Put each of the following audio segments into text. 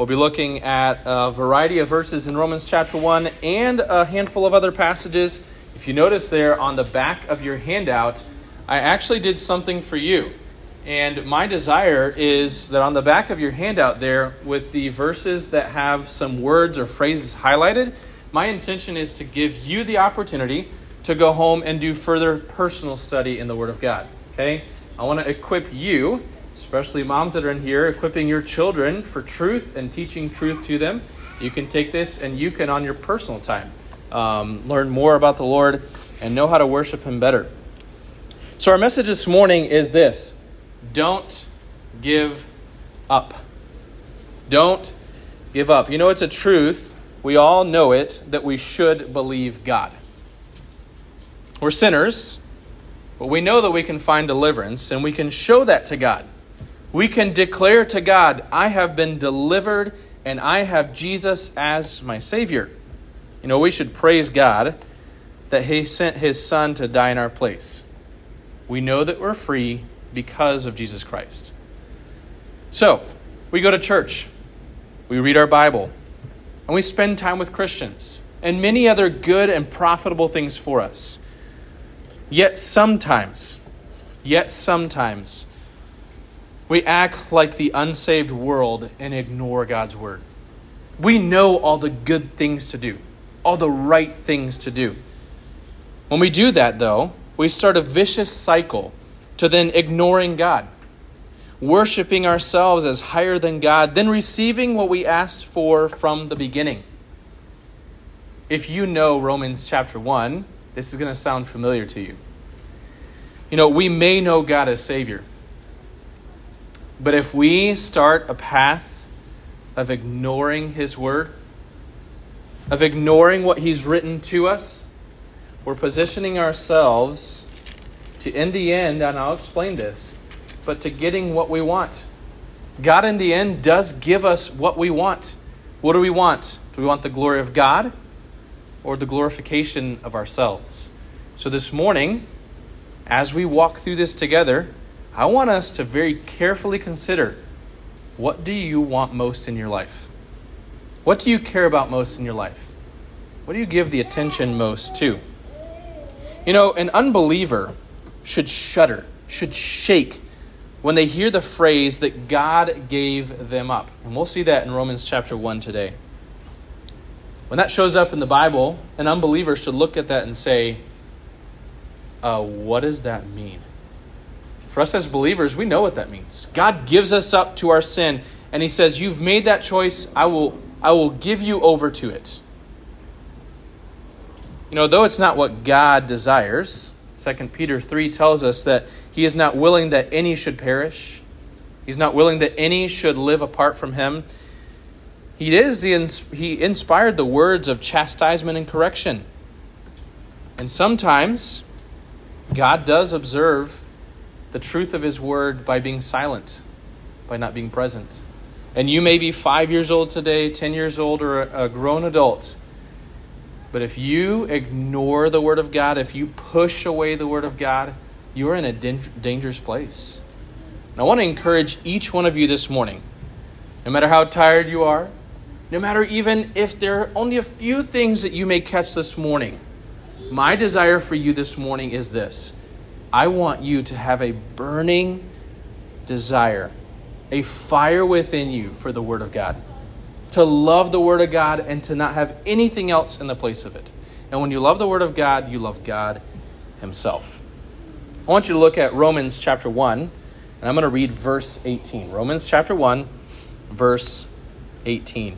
We'll be looking at a variety of verses in Romans chapter 1 and a handful of other passages. If you notice there on the back of your handout, I actually did something for you. And my desire is that on the back of your handout there, with the verses that have some words or phrases highlighted, my intention is to give you the opportunity to go home and do further personal study in the Word of God. Okay? I want to equip you, especially moms that are in here, equipping your children for truth and teaching truth to them. You can take this and you can, on your personal time, um, learn more about the Lord and know how to worship Him better. So, our message this morning is this don't give up. Don't give up. You know, it's a truth. We all know it that we should believe God. We're sinners, but we know that we can find deliverance and we can show that to God. We can declare to God, I have been delivered and I have Jesus as my Savior. You know, we should praise God that He sent His Son to die in our place. We know that we're free because of Jesus Christ. So, we go to church, we read our Bible, and we spend time with Christians, and many other good and profitable things for us. Yet sometimes, yet sometimes, we act like the unsaved world and ignore God's word. We know all the good things to do, all the right things to do. When we do that, though, we start a vicious cycle to then ignoring God, worshiping ourselves as higher than God, then receiving what we asked for from the beginning. If you know Romans chapter 1, this is going to sound familiar to you. You know, we may know God as Savior, but if we start a path of ignoring His Word, of ignoring what He's written to us, we're positioning ourselves to, in the end, and I'll explain this, but to getting what we want. God, in the end, does give us what we want. What do we want? Do we want the glory of God or the glorification of ourselves? So, this morning, as we walk through this together, I want us to very carefully consider what do you want most in your life? What do you care about most in your life? What do you give the attention most to? You know, an unbeliever should shudder, should shake when they hear the phrase that God gave them up. And we'll see that in Romans chapter 1 today. When that shows up in the Bible, an unbeliever should look at that and say, uh, What does that mean? For us as believers, we know what that means. God gives us up to our sin, and He says, You've made that choice, I will, I will give you over to it. You know, though it's not what God desires, 2 Peter 3 tells us that he is not willing that any should perish. He's not willing that any should live apart from him. He is the, he inspired the words of chastisement and correction. And sometimes God does observe the truth of his word by being silent, by not being present. And you may be 5 years old today, 10 years old or a grown adult but if you ignore the Word of God, if you push away the Word of God, you are in a dangerous place. And I want to encourage each one of you this morning, no matter how tired you are, no matter even if there are only a few things that you may catch this morning, my desire for you this morning is this I want you to have a burning desire, a fire within you for the Word of God to love the Word of God and to not have anything else in the place of it. And when you love the Word of God, you love God Himself. I want you to look at Romans chapter 1, and I'm going to read verse 18. Romans chapter 1, verse 18.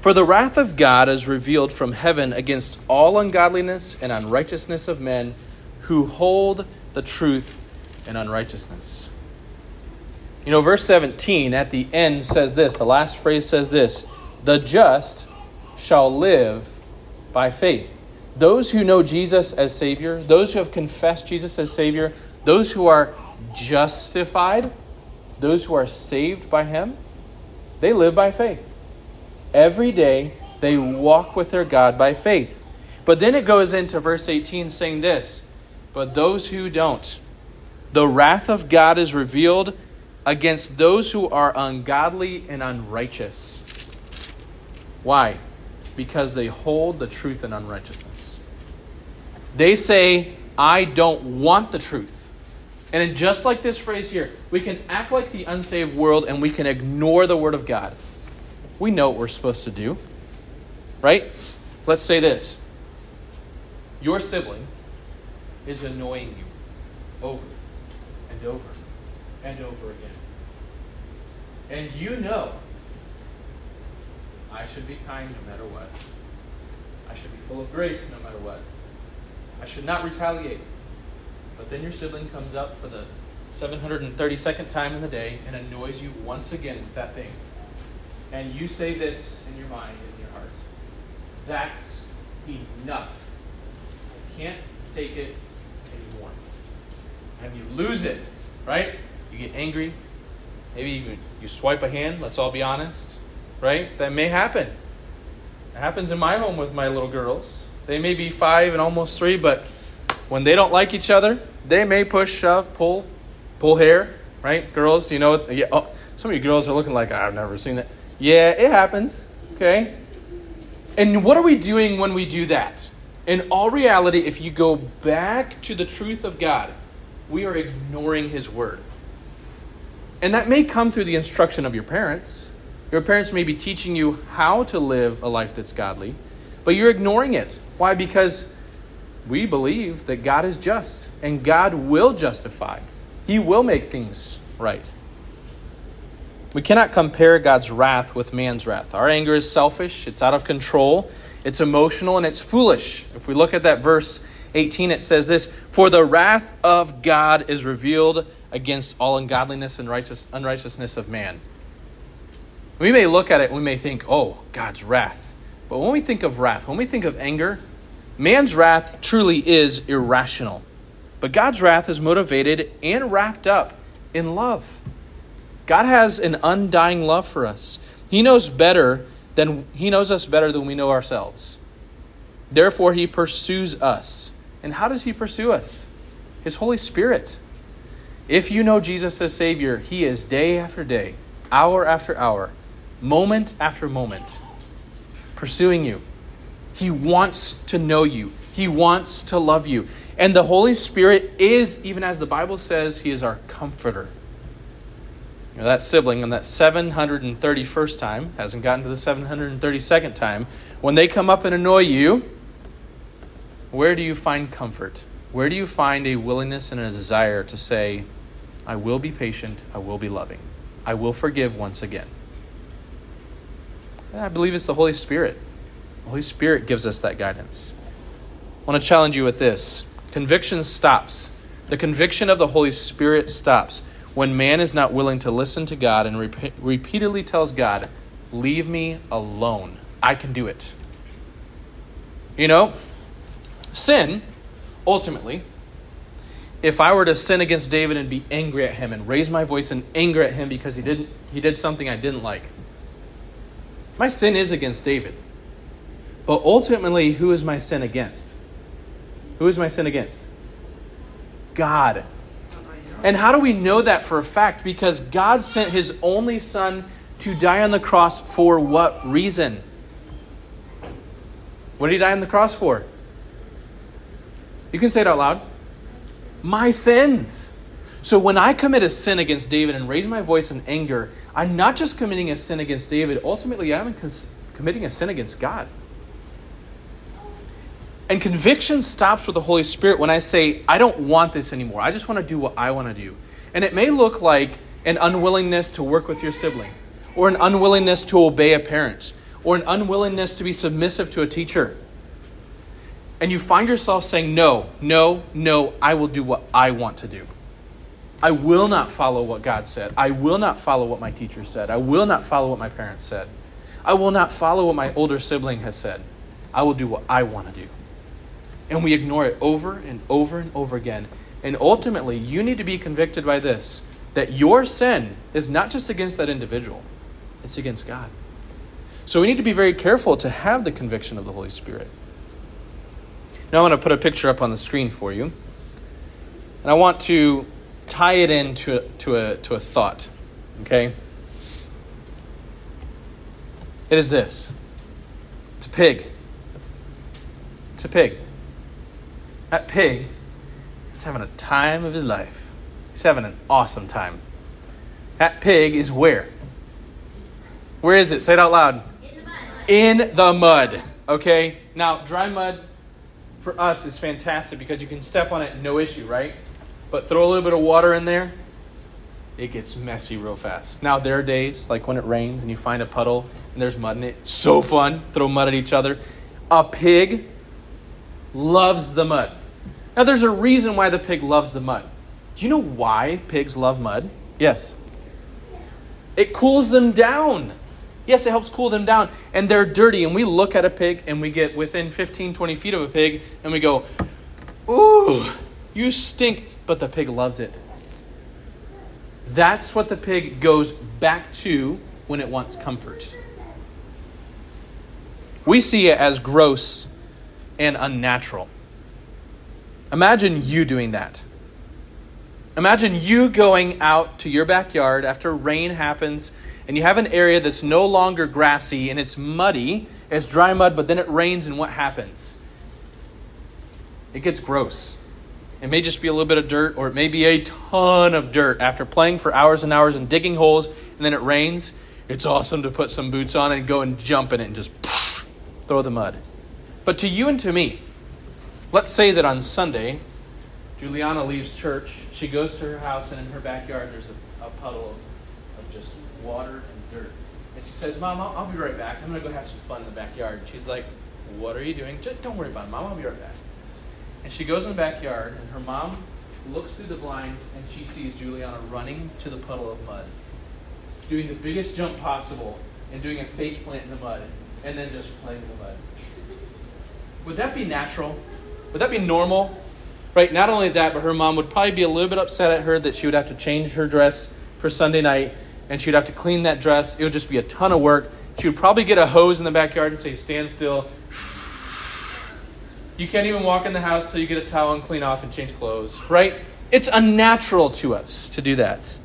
For the wrath of God is revealed from heaven against all ungodliness and unrighteousness of men who hold the truth in unrighteousness. You know, verse 17 at the end says this the last phrase says this the just shall live by faith. Those who know Jesus as Savior, those who have confessed Jesus as Savior, those who are justified, those who are saved by Him, they live by faith. Every day they walk with their God by faith. But then it goes into verse 18 saying this But those who don't, the wrath of God is revealed against those who are ungodly and unrighteous. Why? Because they hold the truth in unrighteousness. They say, I don't want the truth. And just like this phrase here, we can act like the unsaved world and we can ignore the Word of God. We know what we're supposed to do, right? Let's say this Your sibling is annoying you over and over and over again. And you know I should be kind no matter what. I should be full of grace no matter what. I should not retaliate. But then your sibling comes up for the 732nd time in the day and annoys you once again with that thing. And you say this in your mind, in your heart that's enough. I can't take it. And you lose it, right? You get angry. Maybe even you swipe a hand, let's all be honest, right? That may happen. It happens in my home with my little girls. They may be five and almost three, but when they don't like each other, they may push, shove, pull, pull hair, right? Girls, you know, what? yeah, oh, some of you girls are looking like, I've never seen that. Yeah, it happens, okay? And what are we doing when we do that? In all reality, if you go back to the truth of God, we are ignoring His Word. And that may come through the instruction of your parents. Your parents may be teaching you how to live a life that's godly, but you're ignoring it. Why? Because we believe that God is just and God will justify, He will make things right. We cannot compare God's wrath with man's wrath. Our anger is selfish, it's out of control, it's emotional, and it's foolish. If we look at that verse 18, it says this For the wrath of God is revealed against all ungodliness and righteous, unrighteousness of man. We may look at it and we may think, oh, God's wrath. But when we think of wrath, when we think of anger, man's wrath truly is irrational. But God's wrath is motivated and wrapped up in love. God has an undying love for us. He knows better than he knows us better than we know ourselves. Therefore he pursues us. And how does he pursue us? His Holy Spirit. If you know Jesus as Savior, he is day after day, hour after hour, moment after moment pursuing you. He wants to know you. He wants to love you. And the Holy Spirit is, even as the Bible says, He is our comforter. You know, that sibling on that 731st time hasn't gotten to the 732nd time. When they come up and annoy you, where do you find comfort? Where do you find a willingness and a desire to say, I will be patient, I will be loving, I will forgive once again? I believe it's the Holy Spirit. The Holy Spirit gives us that guidance. I want to challenge you with this conviction stops. The conviction of the Holy Spirit stops when man is not willing to listen to God and rep- repeatedly tells God, Leave me alone. I can do it. You know, sin, ultimately, if I were to sin against David and be angry at him and raise my voice in anger at him because he didn't he did something I didn't like. My sin is against David. But ultimately, who is my sin against? Who is my sin against? God. And how do we know that for a fact? Because God sent his only son to die on the cross for what reason? What did he die on the cross for? You can say it out loud. My sins. So when I commit a sin against David and raise my voice in anger, I'm not just committing a sin against David, ultimately, I'm committing a sin against God. And conviction stops with the Holy Spirit when I say, I don't want this anymore. I just want to do what I want to do. And it may look like an unwillingness to work with your sibling, or an unwillingness to obey a parent, or an unwillingness to be submissive to a teacher. And you find yourself saying, No, no, no, I will do what I want to do. I will not follow what God said. I will not follow what my teacher said. I will not follow what my parents said. I will not follow what my older sibling has said. I will do what I want to do and we ignore it over and over and over again. And ultimately, you need to be convicted by this that your sin is not just against that individual, it's against God. So we need to be very careful to have the conviction of the Holy Spirit. Now, I want to put a picture up on the screen for you. And I want to tie it into to a, to a thought. Okay? It is this it's a pig. It's a pig. That pig is having a time of his life. He's having an awesome time. That pig is where? Where is it? Say it out loud. In the mud. In the mud. Okay? Now, dry mud for us is fantastic because you can step on it no issue, right? But throw a little bit of water in there, it gets messy real fast. Now, there are days like when it rains and you find a puddle and there's mud in it. So fun. Throw mud at each other. A pig loves the mud. Now, there's a reason why the pig loves the mud. Do you know why pigs love mud? Yes. It cools them down. Yes, it helps cool them down. And they're dirty. And we look at a pig and we get within 15, 20 feet of a pig and we go, Ooh, you stink. But the pig loves it. That's what the pig goes back to when it wants comfort. We see it as gross and unnatural. Imagine you doing that. Imagine you going out to your backyard after rain happens and you have an area that's no longer grassy and it's muddy, it's dry mud, but then it rains and what happens? It gets gross. It may just be a little bit of dirt or it may be a ton of dirt after playing for hours and hours and digging holes and then it rains. It's awesome to put some boots on and go and jump in it and just throw the mud. But to you and to me, let's say that on Sunday, Juliana leaves church. She goes to her house, and in her backyard, there's a, a puddle of, water and dirt. And she says, Mom, I'll, I'll be right back. I'm going to go have some fun in the backyard. And she's like, What are you doing? Just don't worry about it, Mom. I'll be right back. And she goes in the backyard, and her mom looks through the blinds, and she sees Juliana running to the puddle of mud, doing the biggest jump possible, and doing a face plant in the mud, and then just playing in the mud. Would that be natural? Would that be normal? Right? Not only that, but her mom would probably be a little bit upset at her that she would have to change her dress for Sunday night and she would have to clean that dress. It would just be a ton of work. She would probably get a hose in the backyard and say, Stand still. You can't even walk in the house till you get a towel and clean off and change clothes, right? It's unnatural to us to do that.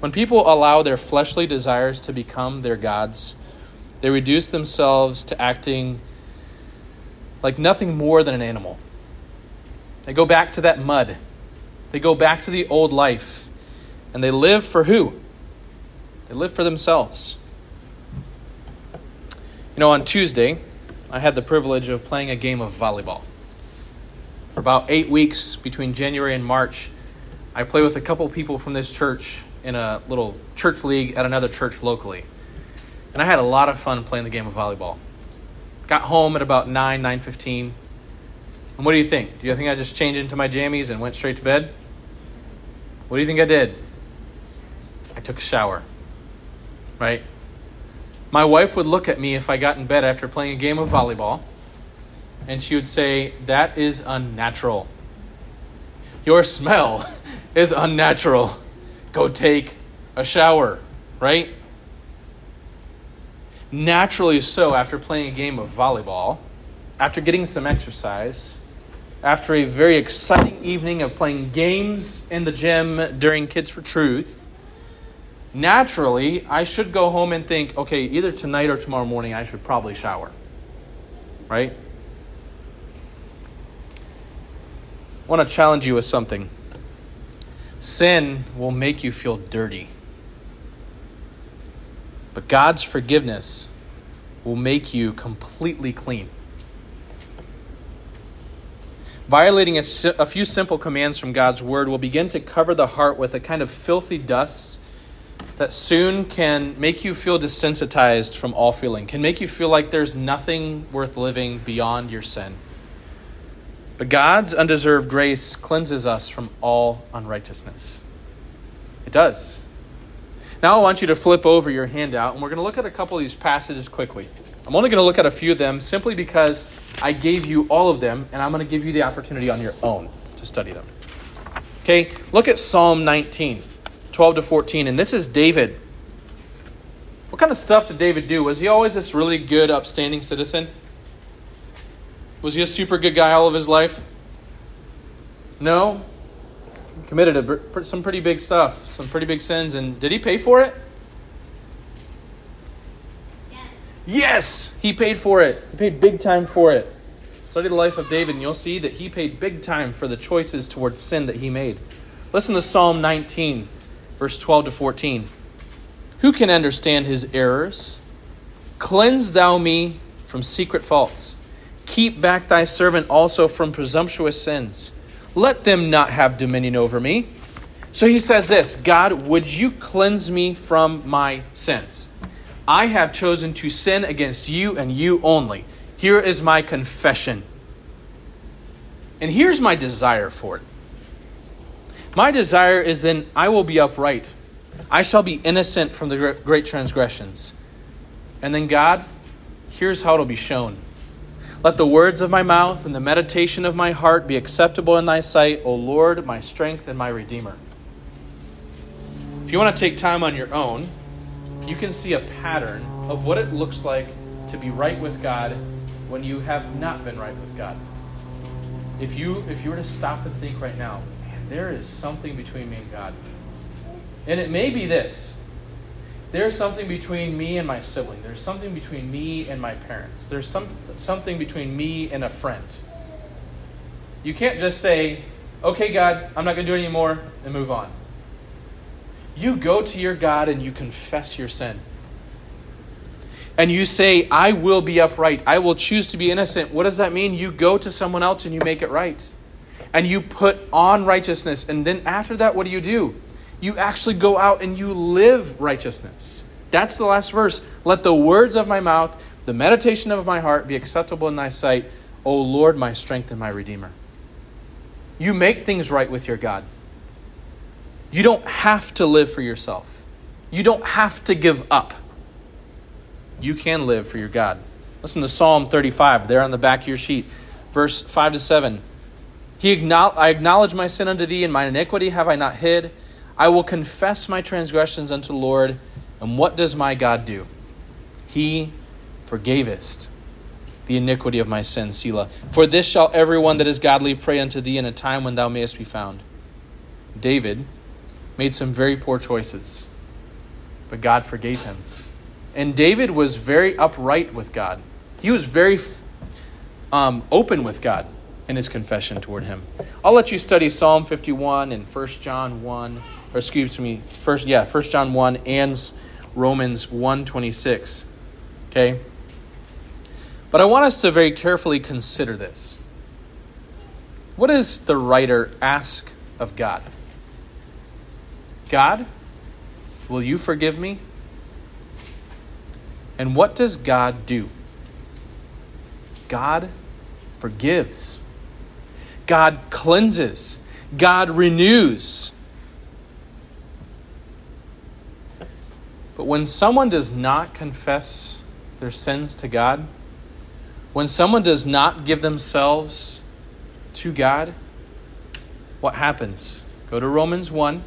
When people allow their fleshly desires to become their gods, they reduce themselves to acting like nothing more than an animal. They go back to that mud. They go back to the old life. And they live for who? They live for themselves. You know, on Tuesday, I had the privilege of playing a game of volleyball. For about eight weeks between January and March, I played with a couple people from this church in a little church league at another church locally. And I had a lot of fun playing the game of volleyball. Got home at about 9, 9.15. And what do you think? Do you think I just changed into my jammies and went straight to bed? What do you think I did? I took a shower. Right? My wife would look at me if I got in bed after playing a game of volleyball, and she would say, That is unnatural. Your smell is unnatural. Go take a shower, right? Naturally so, after playing a game of volleyball, after getting some exercise, after a very exciting evening of playing games in the gym during Kids for Truth, naturally, I should go home and think, okay, either tonight or tomorrow morning, I should probably shower. Right? I want to challenge you with something. Sin will make you feel dirty. But God's forgiveness will make you completely clean. Violating a, a, few simple commands from God's word will begin to cover the heart with a kind of filthy dust that soon can make you feel desensitized from all feeling, can make you feel like there's nothing worth living beyond your sin. But God's undeserved grace cleanses us from all unrighteousness. It does. Now I want you to flip over your handout, and we're going to look at a couple of these passages quickly. I'm only going to look at a few of them simply because I gave you all of them, and I'm going to give you the opportunity on your own to study them. Okay, look at Psalm 19. 12 to 14. And this is David. What kind of stuff did David do? Was he always this really good, upstanding citizen? Was he a super good guy all of his life? No? committed a, some pretty big stuff, some pretty big sins, and did he pay for it? Yes. Yes, he paid for it. He paid big time for it. Study the life of David, and you'll see that he paid big time for the choices towards sin that he made. Listen to Psalm 19, verse 12 to 14. Who can understand his errors? Cleanse thou me from secret faults. Keep back thy servant also from presumptuous sins. Let them not have dominion over me. So he says this God, would you cleanse me from my sins? I have chosen to sin against you and you only. Here is my confession. And here's my desire for it. My desire is then I will be upright. I shall be innocent from the great transgressions. And then, God, here's how it'll be shown. Let the words of my mouth and the meditation of my heart be acceptable in thy sight, O Lord, my strength and my redeemer. If you want to take time on your own, you can see a pattern of what it looks like to be right with God when you have not been right with God. If you if you were to stop and think right now, there is something between me and God. And it may be this. There's something between me and my sibling. There's something between me and my parents. There's some, something between me and a friend. You can't just say, okay, God, I'm not going to do it anymore, and move on. You go to your God and you confess your sin. And you say, I will be upright. I will choose to be innocent. What does that mean? You go to someone else and you make it right. And you put on righteousness. And then after that, what do you do? you actually go out and you live righteousness. That's the last verse. Let the words of my mouth, the meditation of my heart be acceptable in thy sight, O Lord, my strength and my redeemer. You make things right with your God. You don't have to live for yourself. You don't have to give up. You can live for your God. Listen to Psalm 35, there on the back of your sheet, verse 5 to 7. He I acknowledge my sin unto thee, and my iniquity have I not hid. I will confess my transgressions unto the Lord. And what does my God do? He forgavest the iniquity of my sin, Selah. For this shall everyone that is godly pray unto thee in a time when thou mayest be found. David made some very poor choices, but God forgave him. And David was very upright with God. He was very um, open with God in his confession toward him. I'll let you study Psalm 51 and 1 John 1 or excuse me, first yeah, First John 1 and Romans 1:26. Okay? But I want us to very carefully consider this. What does the writer ask of God? God, will you forgive me? And what does God do? God forgives. God cleanses. God renews. But when someone does not confess their sins to God, when someone does not give themselves to God, what happens? Go to Romans 1,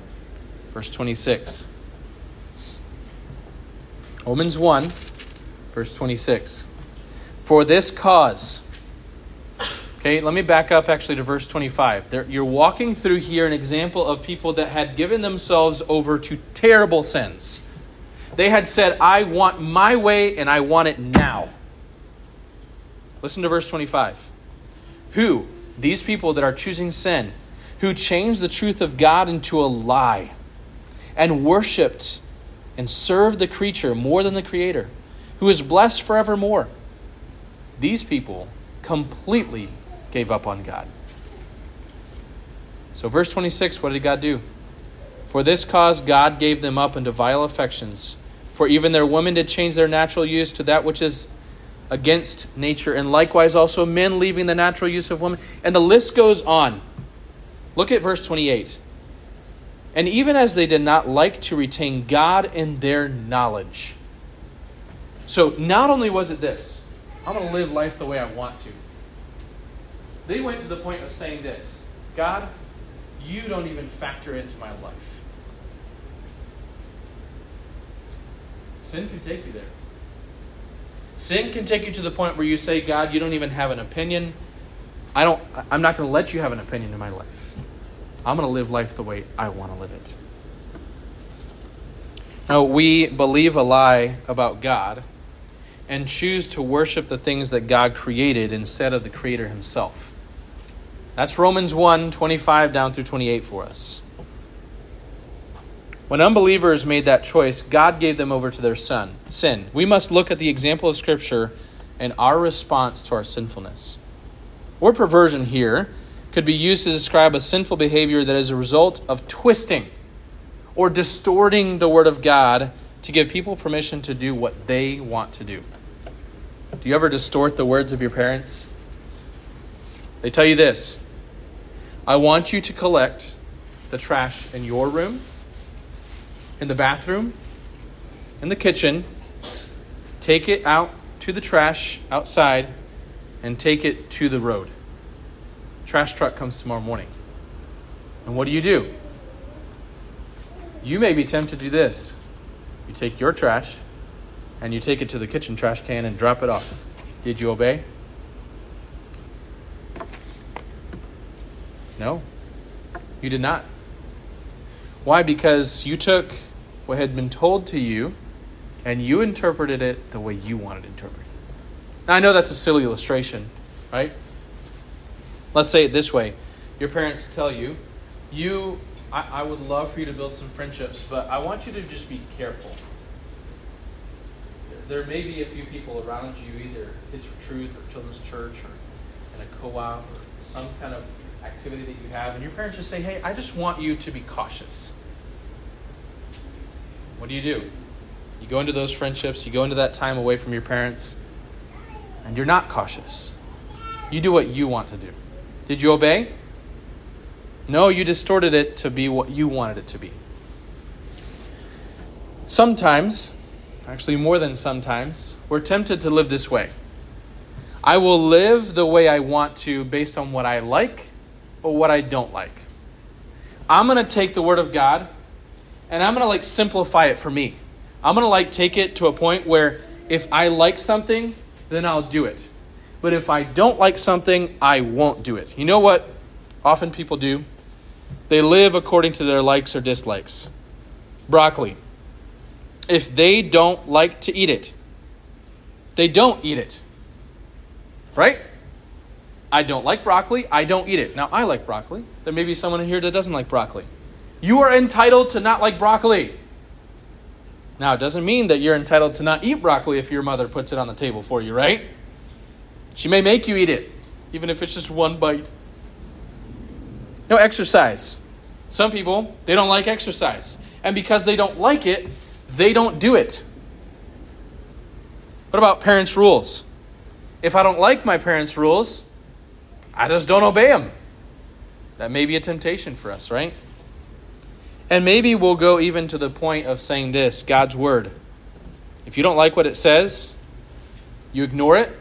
verse 26. Romans 1, verse 26. For this cause, okay, let me back up actually to verse 25. There, you're walking through here an example of people that had given themselves over to terrible sins they had said, I want my way and I want it now. Listen to verse 25. Who, these people that are choosing sin, who changed the truth of God into a lie and worshiped and served the creature more than the Creator, who is blessed forevermore. These people completely gave up on God. So, verse 26, what did God do? For this cause God gave them up into vile affections for even their women did change their natural use to that which is against nature, and likewise also men leaving the natural use of women. And the list goes on. Look at verse 28. And even as they did not like to retain God in their knowledge. So not only was it this, I'm going to live life the way I want to. They went to the point of saying this God, you don't even factor into my life. Sin can take you there. Sin can take you to the point where you say, God, you don't even have an opinion. I don't I'm not going to let you have an opinion in my life. I'm going to live life the way I want to live it. Now, we believe a lie about God and choose to worship the things that God created instead of the Creator Himself. That's Romans 1 25 down through 28 for us. When unbelievers made that choice, God gave them over to their son, sin. We must look at the example of Scripture and our response to our sinfulness. Word perversion here could be used to describe a sinful behavior that is a result of twisting or distorting the Word of God to give people permission to do what they want to do. Do you ever distort the words of your parents? They tell you this I want you to collect the trash in your room, in the bathroom, in the kitchen, take it out to the trash outside, and take it to the road. Trash truck comes tomorrow morning. And what do you do? You may be tempted to do this. You take your trash and you take it to the kitchen trash can and drop it off. Did you obey? No, you did not. Why? Because you took what had been told to you and you interpreted it the way you wanted to interpret it. Now, I know that's a silly illustration, right? Let's say it this way Your parents tell you, you, I, I would love for you to build some friendships, but I want you to just be careful. There may be a few people around you, either Kids for Truth or Children's Church or in a co op or some kind of activity that you have, and your parents just say, Hey, I just want you to be cautious. What do you do? You go into those friendships, you go into that time away from your parents, and you're not cautious. You do what you want to do. Did you obey? No, you distorted it to be what you wanted it to be. Sometimes, actually more than sometimes, we're tempted to live this way. I will live the way I want to based on what I like or what I don't like. I'm going to take the word of God and I'm going to like simplify it for me. I'm going to like take it to a point where if I like something, then I'll do it. But if I don't like something, I won't do it. You know what often people do? They live according to their likes or dislikes. Broccoli. If they don't like to eat it, they don't eat it. Right? I don't like broccoli. I don't eat it. Now, I like broccoli. There may be someone in here that doesn't like broccoli. You are entitled to not like broccoli. Now, it doesn't mean that you're entitled to not eat broccoli if your mother puts it on the table for you, right? She may make you eat it, even if it's just one bite. No exercise. Some people, they don't like exercise. And because they don't like it, they don't do it. What about parents' rules? If I don't like my parents' rules, I just don't obey them. That may be a temptation for us, right? And maybe we'll go even to the point of saying this God's word. If you don't like what it says, you ignore it,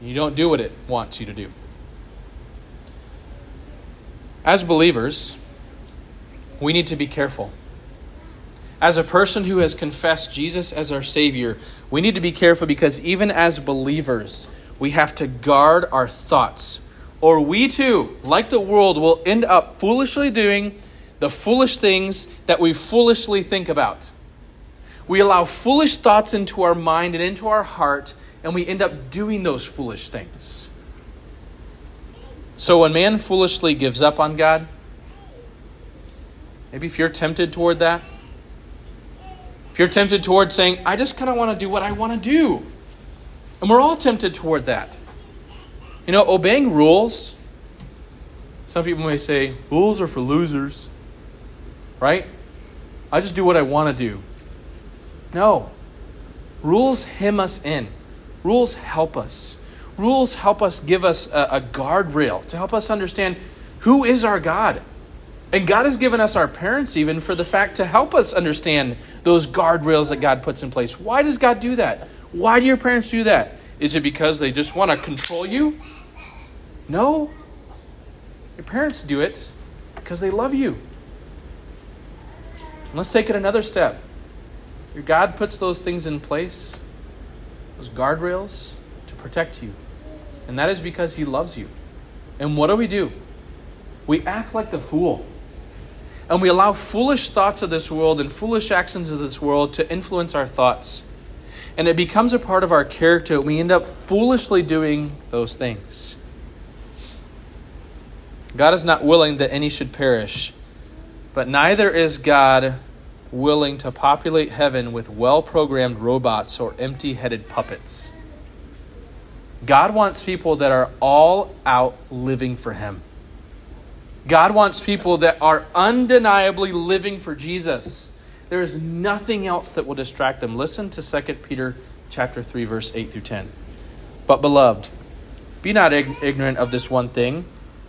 you don't do what it wants you to do. As believers, we need to be careful. As a person who has confessed Jesus as our Savior, we need to be careful because even as believers, we have to guard our thoughts. Or we too, like the world, will end up foolishly doing the foolish things that we foolishly think about. We allow foolish thoughts into our mind and into our heart, and we end up doing those foolish things. So when man foolishly gives up on God, maybe if you're tempted toward that, if you're tempted toward saying, I just kind of want to do what I want to do, and we're all tempted toward that. You know, obeying rules, some people may say, rules are for losers right? I just do what I want to do. No. Rules hem us in. Rules help us. Rules help us give us a, a guardrail to help us understand who is our God. And God has given us our parents even for the fact to help us understand those guardrails that God puts in place. Why does God do that? Why do your parents do that? Is it because they just want to control you? No. Your parents do it because they love you. And let's take it another step. Your God puts those things in place, those guardrails, to protect you. And that is because He loves you. And what do we do? we act like the fool. And we allow foolish thoughts of this world and foolish actions of this world to influence our thoughts. And it becomes a part of our character. We end up foolishly doing those things. God is not willing that any should perish, but neither is God willing to populate heaven with well programmed robots or empty headed puppets. God wants people that are all out living for Him. God wants people that are undeniably living for Jesus. There is nothing else that will distract them. Listen to 2 Peter chapter 3 verse 8 through 10. But beloved, be not ignorant of this one thing,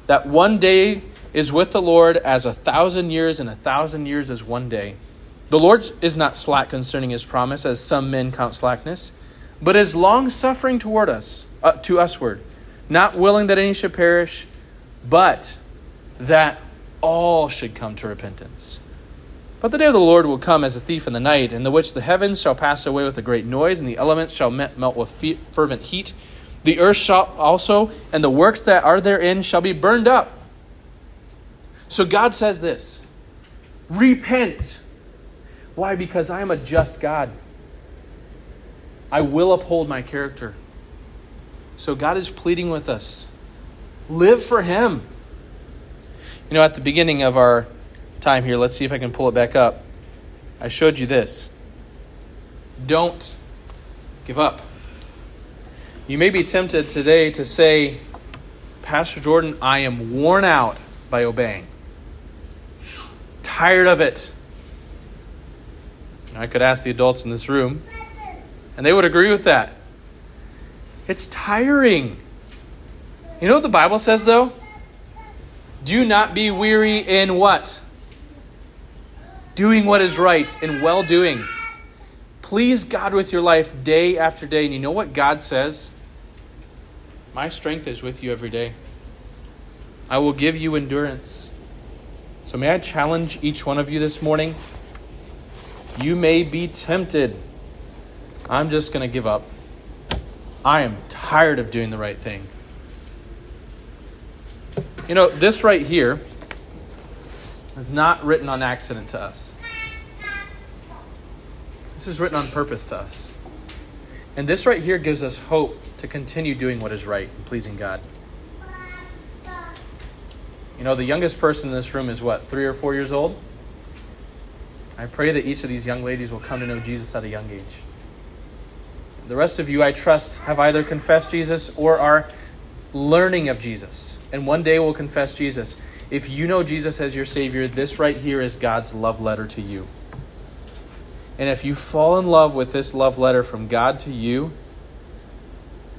that one day is with the Lord as a thousand years and a thousand years as one day. The Lord is not slack concerning his promise as some men count slackness, but is long suffering toward us, uh, to usward, not willing that any should perish, but that all should come to repentance. But the day of the Lord will come as a thief in the night, in the which the heavens shall pass away with a great noise, and the elements shall melt with fervent heat. The earth shall also, and the works that are therein shall be burned up. So God says this Repent. Why? Because I am a just God. I will uphold my character. So God is pleading with us live for Him. You know, at the beginning of our time here, let's see if I can pull it back up. I showed you this. Don't give up. You may be tempted today to say, Pastor Jordan, I am worn out by obeying. Tired of it. I could ask the adults in this room, and they would agree with that. It's tiring. You know what the Bible says, though? Do not be weary in what? Doing what is right, in well doing. Please God with your life day after day. And you know what God says? My strength is with you every day. I will give you endurance. So, may I challenge each one of you this morning? You may be tempted. I'm just going to give up. I am tired of doing the right thing. You know, this right here is not written on accident to us. This is written on purpose to us. And this right here gives us hope to continue doing what is right and pleasing God. You know, the youngest person in this room is what, three or four years old? I pray that each of these young ladies will come to know Jesus at a young age. The rest of you, I trust, have either confessed Jesus or are learning of Jesus and one day will confess Jesus. If you know Jesus as your Savior, this right here is God's love letter to you. And if you fall in love with this love letter from God to you,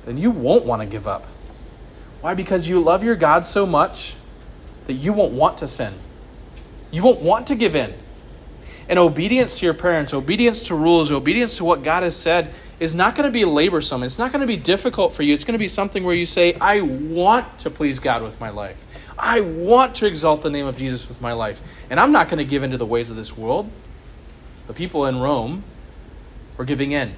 then you won't want to give up. Why? Because you love your God so much that you won't want to sin. You won't want to give in. And obedience to your parents, obedience to rules, obedience to what God has said is not going to be laborsome. It's not going to be difficult for you. It's going to be something where you say, I want to please God with my life. I want to exalt the name of Jesus with my life. And I'm not going to give in to the ways of this world. The people in Rome were giving in.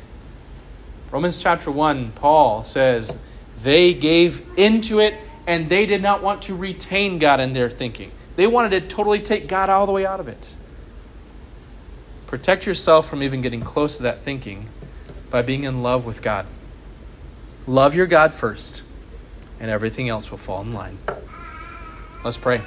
Romans chapter 1, Paul says, they gave into it and they did not want to retain God in their thinking. They wanted to totally take God all the way out of it. Protect yourself from even getting close to that thinking by being in love with God. Love your God first, and everything else will fall in line. Let's pray.